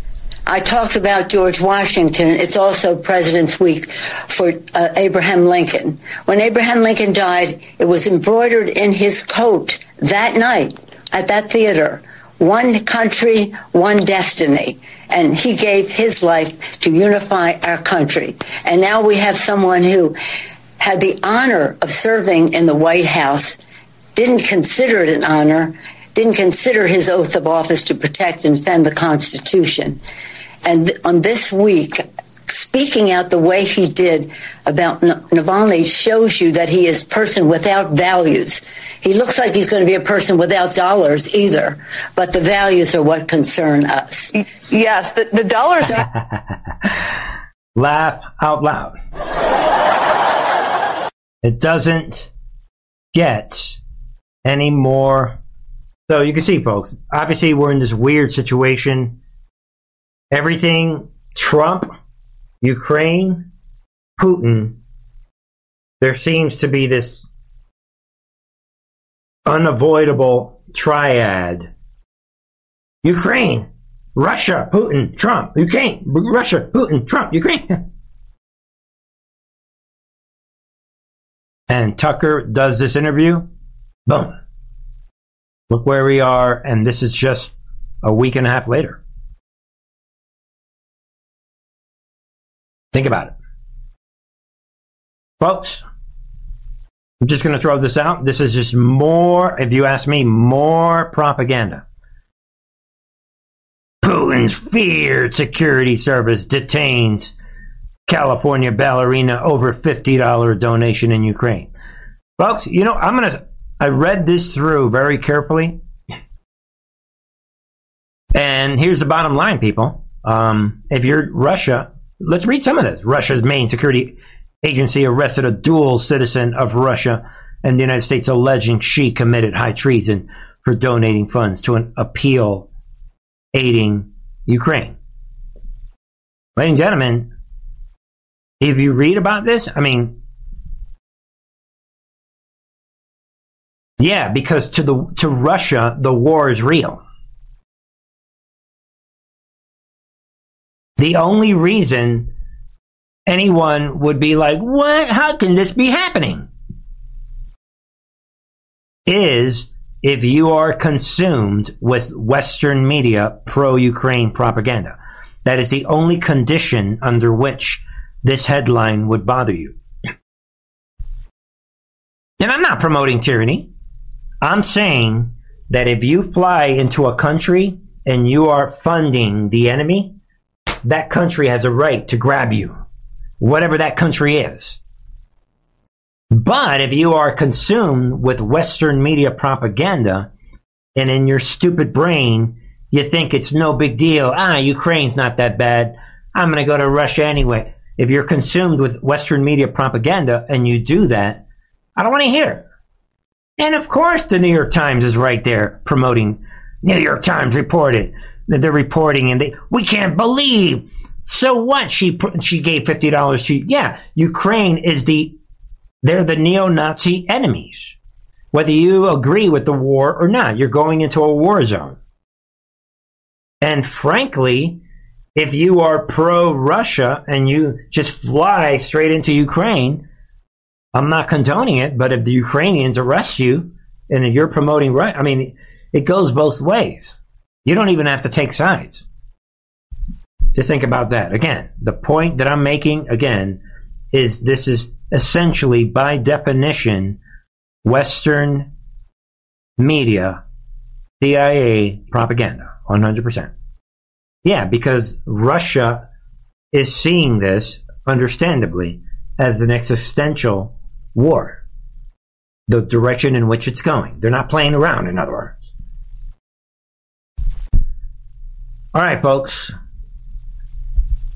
I talked about George Washington. It's also President's Week for uh, Abraham Lincoln. When Abraham Lincoln died, it was embroidered in his coat that night at that theater. One country, one destiny. And he gave his life to unify our country. And now we have someone who had the honor of serving in the White House, didn't consider it an honor, didn't consider his oath of office to protect and defend the Constitution. And on this week, speaking out the way he did about Navalny shows you that he is a person without values. He looks like he's going to be a person without dollars either, but the values are what concern us. Yes, the, the dollars. *laughs* Laugh out loud. It doesn't get any more. So you can see, folks, obviously we're in this weird situation. Everything Trump, Ukraine, Putin, there seems to be this unavoidable triad. Ukraine, Russia, Putin, Trump, Ukraine, Russia, Putin, Trump, Ukraine. *laughs* and Tucker does this interview, boom. Look where we are, and this is just a week and a half later. Think about it. Folks, I'm just going to throw this out. This is just more, if you ask me, more propaganda. Putin's feared security service detains California ballerina over $50 donation in Ukraine. Folks, you know, I'm going to, I read this through very carefully. And here's the bottom line, people. Um, if you're Russia, let's read some of this. Russia's main security agency arrested a dual citizen of Russia and the United States, alleging she committed high treason for donating funds to an appeal aiding Ukraine. Ladies and gentlemen, if you read about this, I mean, yeah, because to the to Russia, the war is real. The only reason anyone would be like, "What? How can this be happening?" is if you are consumed with Western media pro Ukraine propaganda. That is the only condition under which this headline would bother you. And I'm not promoting tyranny. I'm saying that if you fly into a country and you are funding the enemy, that country has a right to grab you, whatever that country is. But if you are consumed with Western media propaganda and in your stupid brain, you think it's no big deal. Ah, Ukraine's not that bad. I'm going to go to Russia anyway. If you're consumed with Western media propaganda and you do that, I don't want to hear. And of course, the New York Times is right there promoting New York Times reported they're reporting, and they we can't believe. So what? She she gave fifty dollars to yeah. Ukraine is the they're the neo-Nazi enemies. Whether you agree with the war or not, you're going into a war zone. And frankly, if you are pro Russia and you just fly straight into Ukraine, I'm not condoning it, but if the Ukrainians arrest you and you're promoting right, I mean, it goes both ways. You don't even have to take sides. To think about that. Again, the point that I'm making, again, is this is essentially, by definition, Western media, CIA propaganda, 100%. Yeah, because Russia is seeing this, understandably, as an existential war. The direction in which it's going. They're not playing around, in other words. All right, folks.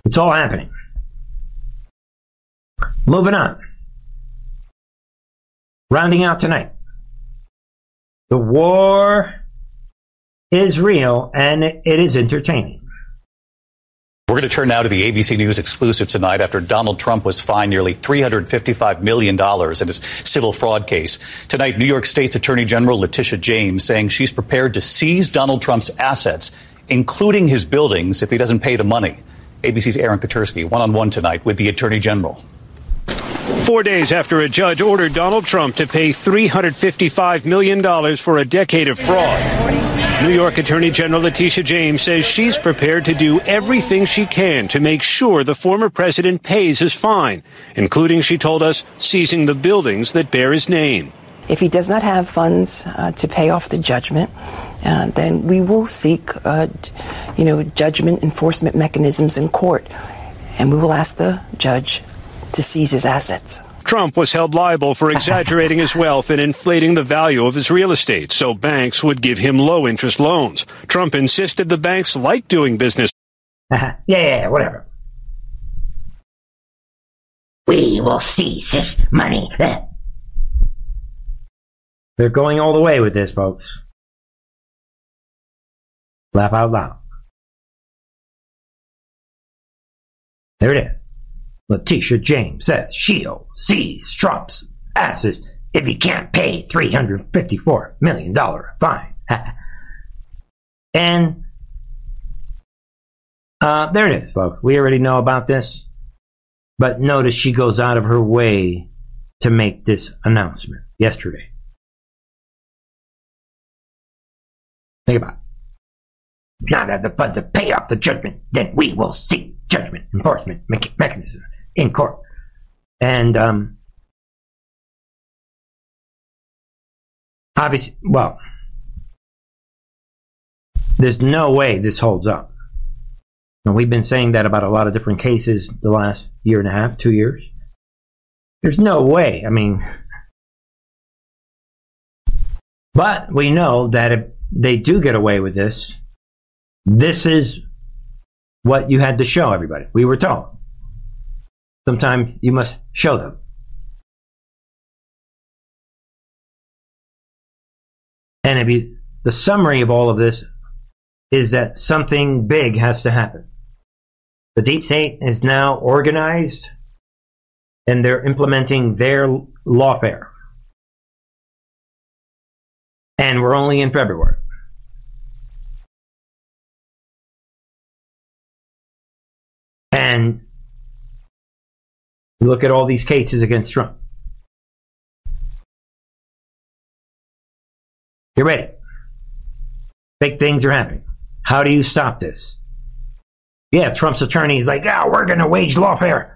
It's all happening. Moving on. Rounding out tonight. The war is real and it is entertaining. We're going to turn now to the ABC News exclusive tonight after Donald Trump was fined nearly $355 million in his civil fraud case. Tonight, New York State's Attorney General Letitia James saying she's prepared to seize Donald Trump's assets, including his buildings, if he doesn't pay the money. ABC's Aaron Katersky, one on one tonight with the Attorney General. Four days after a judge ordered Donald Trump to pay $355 million for a decade of fraud. New York Attorney General Letitia James says she's prepared to do everything she can to make sure the former president pays his fine, including, she told us, seizing the buildings that bear his name. If he does not have funds uh, to pay off the judgment, uh, then we will seek, uh, you know, judgment enforcement mechanisms in court, and we will ask the judge to seize his assets. Trump was held liable for exaggerating his wealth and inflating the value of his real estate so banks would give him low interest loans. Trump insisted the banks liked doing business. *laughs* yeah, yeah, yeah, whatever. We will seize his money. They're going all the way with this, folks. Laugh out loud. There it is. Letitia James says she'll seize Trump's asses if he can't pay $354 million fine. *laughs* and uh, there it is, folks. We already know about this. But notice she goes out of her way to make this announcement yesterday. Think about it. Not have the funds to pay off the judgment, then we will seek judgment enforcement mechanism in court. And um, obviously, well, there's no way this holds up. And we've been saying that about a lot of different cases the last year and a half, two years. There's no way. I mean, but we know that if they do get away with this, this is what you had to show everybody. We were told. Sometimes you must show them. And if you, the summary of all of this is that something big has to happen. The deep state is now organized and they're implementing their lawfare. And we're only in February. And Look at all these cases against Trump. Get ready. Big things are happening. How do you stop this? Yeah, Trump's attorney is like, yeah, we're going to wage lawfare.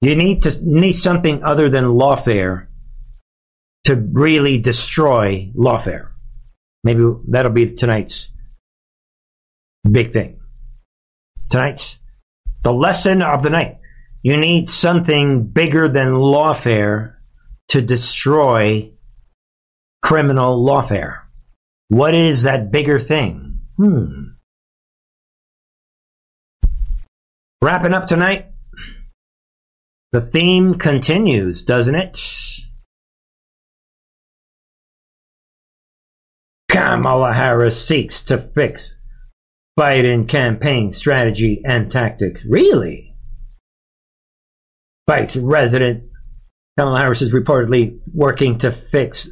You need to need something other than lawfare to really destroy lawfare. Maybe that'll be tonight's big thing. Tonight's the lesson of the night. You need something bigger than lawfare to destroy criminal lawfare. What is that bigger thing? Hmm. Wrapping up tonight. The theme continues, doesn't it? Kamala Harris seeks to fix Biden campaign strategy and tactics. Really? Vice President Kamala Harris is reportedly working to fix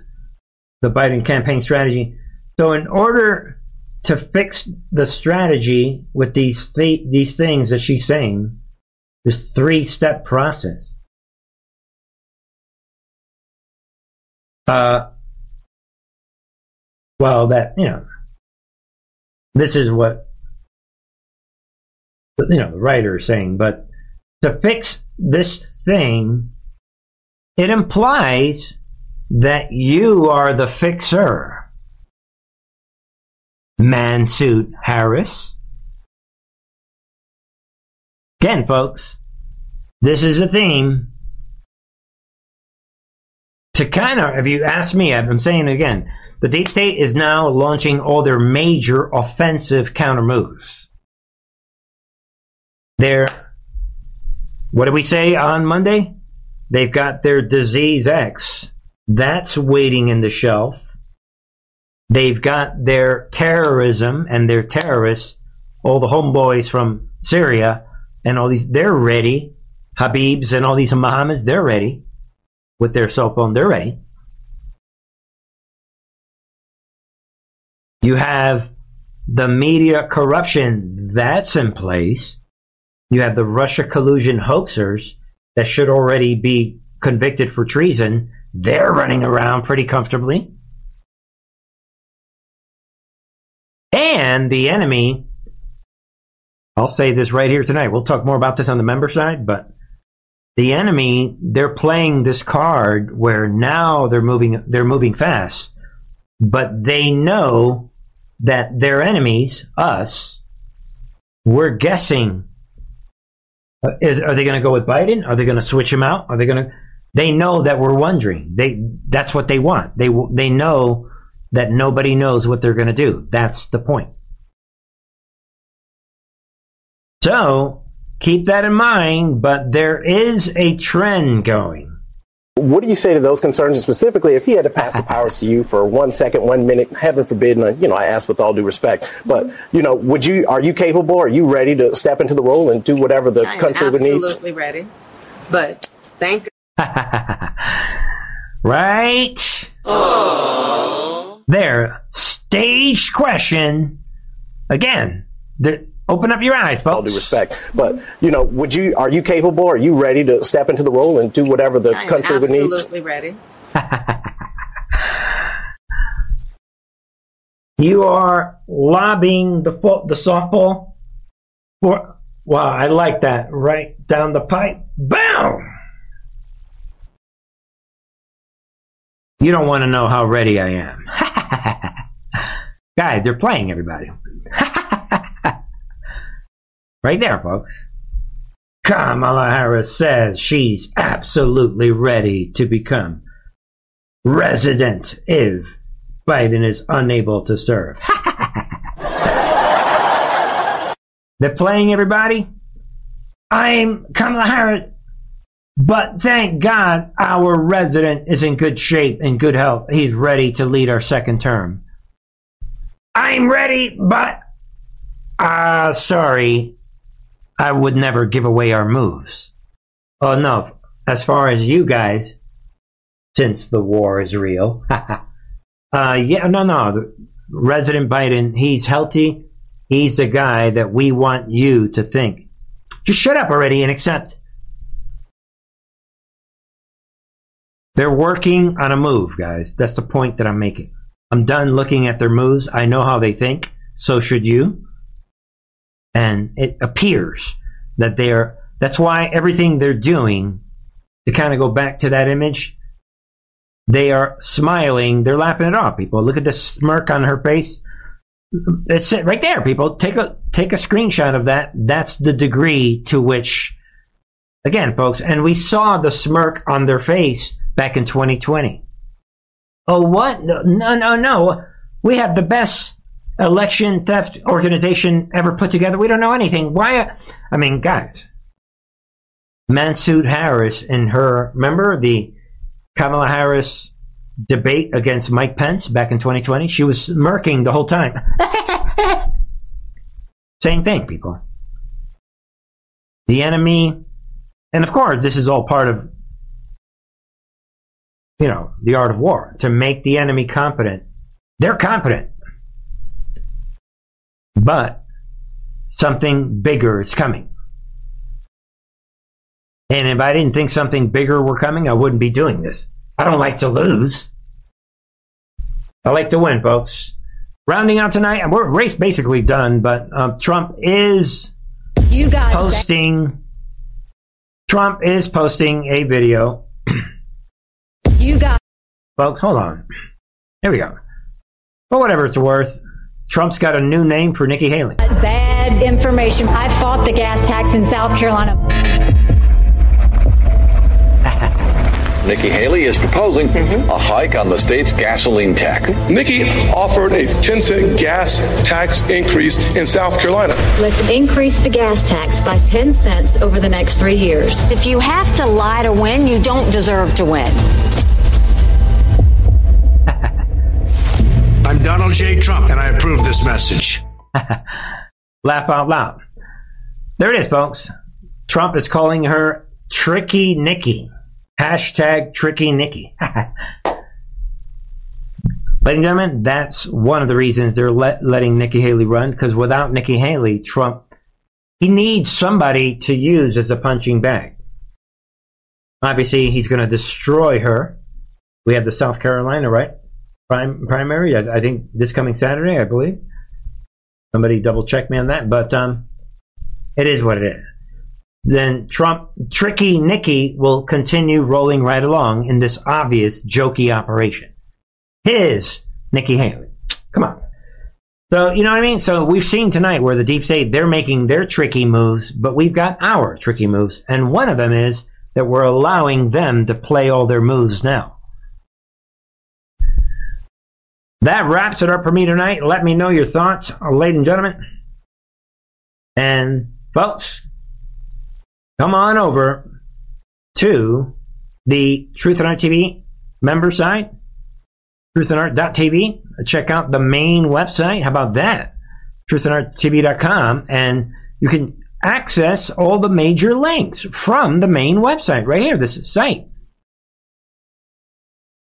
the Biden campaign strategy. So, in order to fix the strategy with these th- these things that she's saying, this three step process. Uh, well, that you know, this is what you know the writer is saying. But to fix this thing, it implies that you are the fixer. Mansuit Harris. Again, folks, this is a theme. To kind of, if you ask me, I'm saying again, the deep state is now launching all their major offensive counter moves. They're, what did we say on Monday? They've got their disease X. That's waiting in the shelf. They've got their terrorism and their terrorists, all the homeboys from Syria and all these, they're ready. Habibs and all these Mohammeds, they're ready with their cell phone, they're ready. You have the media corruption that's in place. You have the Russia collusion hoaxers that should already be convicted for treason. They're running around pretty comfortably. And the enemy, I'll say this right here tonight. We'll talk more about this on the member side, but the enemy, they're playing this card where now they're moving, they're moving fast, but they know that their enemies, us, we're guessing. Is, are they going to go with Biden? Are they going to switch him out? Are they going to? They know that we're wondering. They that's what they want. They they know that nobody knows what they're going to do. That's the point. So keep that in mind. But there is a trend going. What do you say to those concerns, and specifically if he had to pass the powers to you for one second, one minute, heaven forbid, and you know, I ask with all due respect, but you know, would you, are you capable, are you ready to step into the role and do whatever the I country would need? absolutely ready. But thank *laughs* Right? There. Staged question. Again, the, open up your eyes, folks. All due respect, but you know, would you, are you capable, are you ready to step into the role and do whatever the I country would need? absolutely ready. *laughs* You are lobbying the fo- the softball for. Wow, I like that. Right down the pipe. Boom! You don't want to know how ready I am. *laughs* Guys, they're playing everybody. *laughs* right there, folks. Kamala Harris says she's absolutely ready to become resident if Biden is unable to serve. *laughs* They're playing everybody. I'm Kamala Harris, but thank God our resident is in good shape and good health. He's ready to lead our second term. I'm ready, but uh sorry. I would never give away our moves. Oh no, as far as you guys, since the war is real. *laughs* uh yeah, no no. Resident Biden, he's healthy. He's the guy that we want you to think. Just shut up already and accept. They're working on a move, guys. That's the point that I'm making. I'm done looking at their moves. I know how they think. So should you. And it appears that they're, that's why everything they're doing, to kind of go back to that image, they are smiling. They're laughing it off, people. Look at the smirk on her face. It's it right there, people. Take a take a screenshot of that. That's the degree to which, again, folks, and we saw the smirk on their face back in 2020. Oh, what? No, no, no. We have the best election theft organization ever put together. We don't know anything. Why? Uh, I mean, guys, Mansoot Harris and her, remember the Kamala Harris debate against Mike Pence back in 2020. She was smirking the whole time. *laughs* Same thing, people. The enemy, and of course, this is all part of, you know, the art of war to make the enemy competent. They're competent, but something bigger is coming. And if I didn't think something bigger were coming, I wouldn't be doing this. I don't like to lose. I like to win, folks. Rounding out tonight, and we're race basically done, but um, Trump is you got posting. Trump is posting a video. you got folks. Hold on. Here we go. For whatever it's worth, Trump's got a new name for Nikki Haley. bad information. I fought the gas tax in South Carolina. *laughs* Nikki Haley is proposing mm-hmm. a hike on the state's gasoline tax. Nikki offered a 10 cent gas tax increase in South Carolina. Let's increase the gas tax by 10 cents over the next three years. If you have to lie to win, you don't deserve to win. I'm Donald J. Trump, and I approve this message. *laughs* Laugh out loud. There it is, folks. Trump is calling her Tricky Nikki. Hashtag Tricky Nikki. *laughs* Ladies and gentlemen, that's one of the reasons they're let, letting Nikki Haley run, because without Nikki Haley, Trump, he needs somebody to use as a punching bag. Obviously, he's going to destroy her. We have the South Carolina, right? Prime, primary, I, I think this coming Saturday, I believe. Somebody double check me on that, but um, it is what it is then Trump, tricky Nikki will continue rolling right along in this obvious jokey operation. His Nikki Haley. Come on. So, you know what I mean? So we've seen tonight where the deep state, they're making their tricky moves, but we've got our tricky moves. And one of them is that we're allowing them to play all their moves now. That wraps it up for me tonight. Let me know your thoughts, ladies and gentlemen. And folks, come on over to the Truth and Art TV member site, truthandart.tv. Check out the main website. How about that? Truthandarttv.com. And you can access all the major links from the main website right here, this site,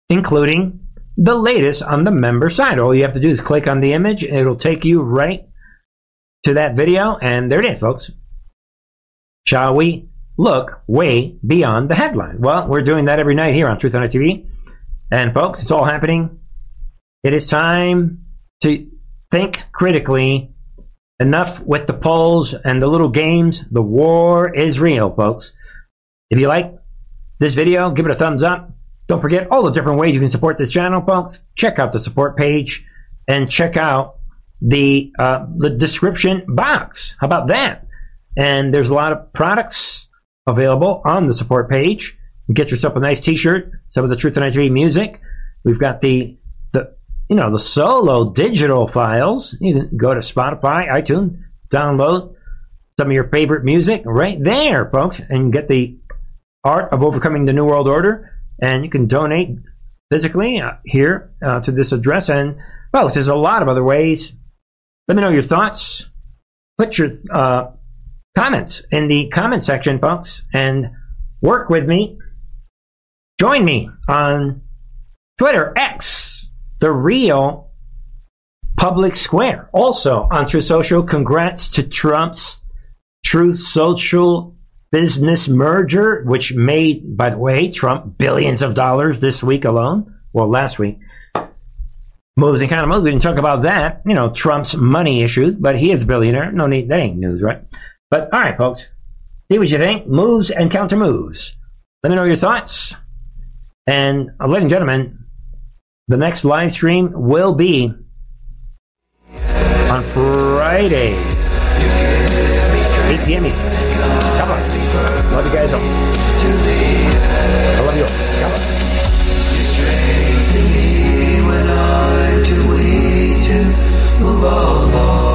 including the latest on the member site. All you have to do is click on the image, it'll take you right to that video, and there it is, folks. Shall we look way beyond the headline? Well, we're doing that every night here on Truth on TV. And folks, it's all happening. It is time to think critically. Enough with the polls and the little games. The war is real, folks. If you like this video, give it a thumbs up. Don't forget all the different ways you can support this channel, folks. Check out the support page and check out the uh, the description box. How about that? And there's a lot of products available on the support page. Get yourself a nice T-shirt, some of the Truth and TV music. We've got the the you know the solo digital files. You can go to Spotify, iTunes, download some of your favorite music right there, folks, and get the art of overcoming the New World Order. And you can donate physically uh, here uh, to this address. And well, there's a lot of other ways. Let me know your thoughts. Put your uh, comments in the comment section, folks, and work with me. Join me on Twitter, X, the real public square. Also on Truth Social, congrats to Trump's Truth Social business merger, which made, by the way, Trump billions of dollars this week alone. Well, last week. Moves and kind of moves. We didn't talk about that. You know, Trump's money issues, but he is a billionaire. No need. That ain't news, right? But all right, folks. See what you think. Moves and counter moves. Let me know your thoughts. And uh, ladies and gentlemen, the next live stream will be on Friday, 8 p.m. Love you guys all. I love you all. Move along.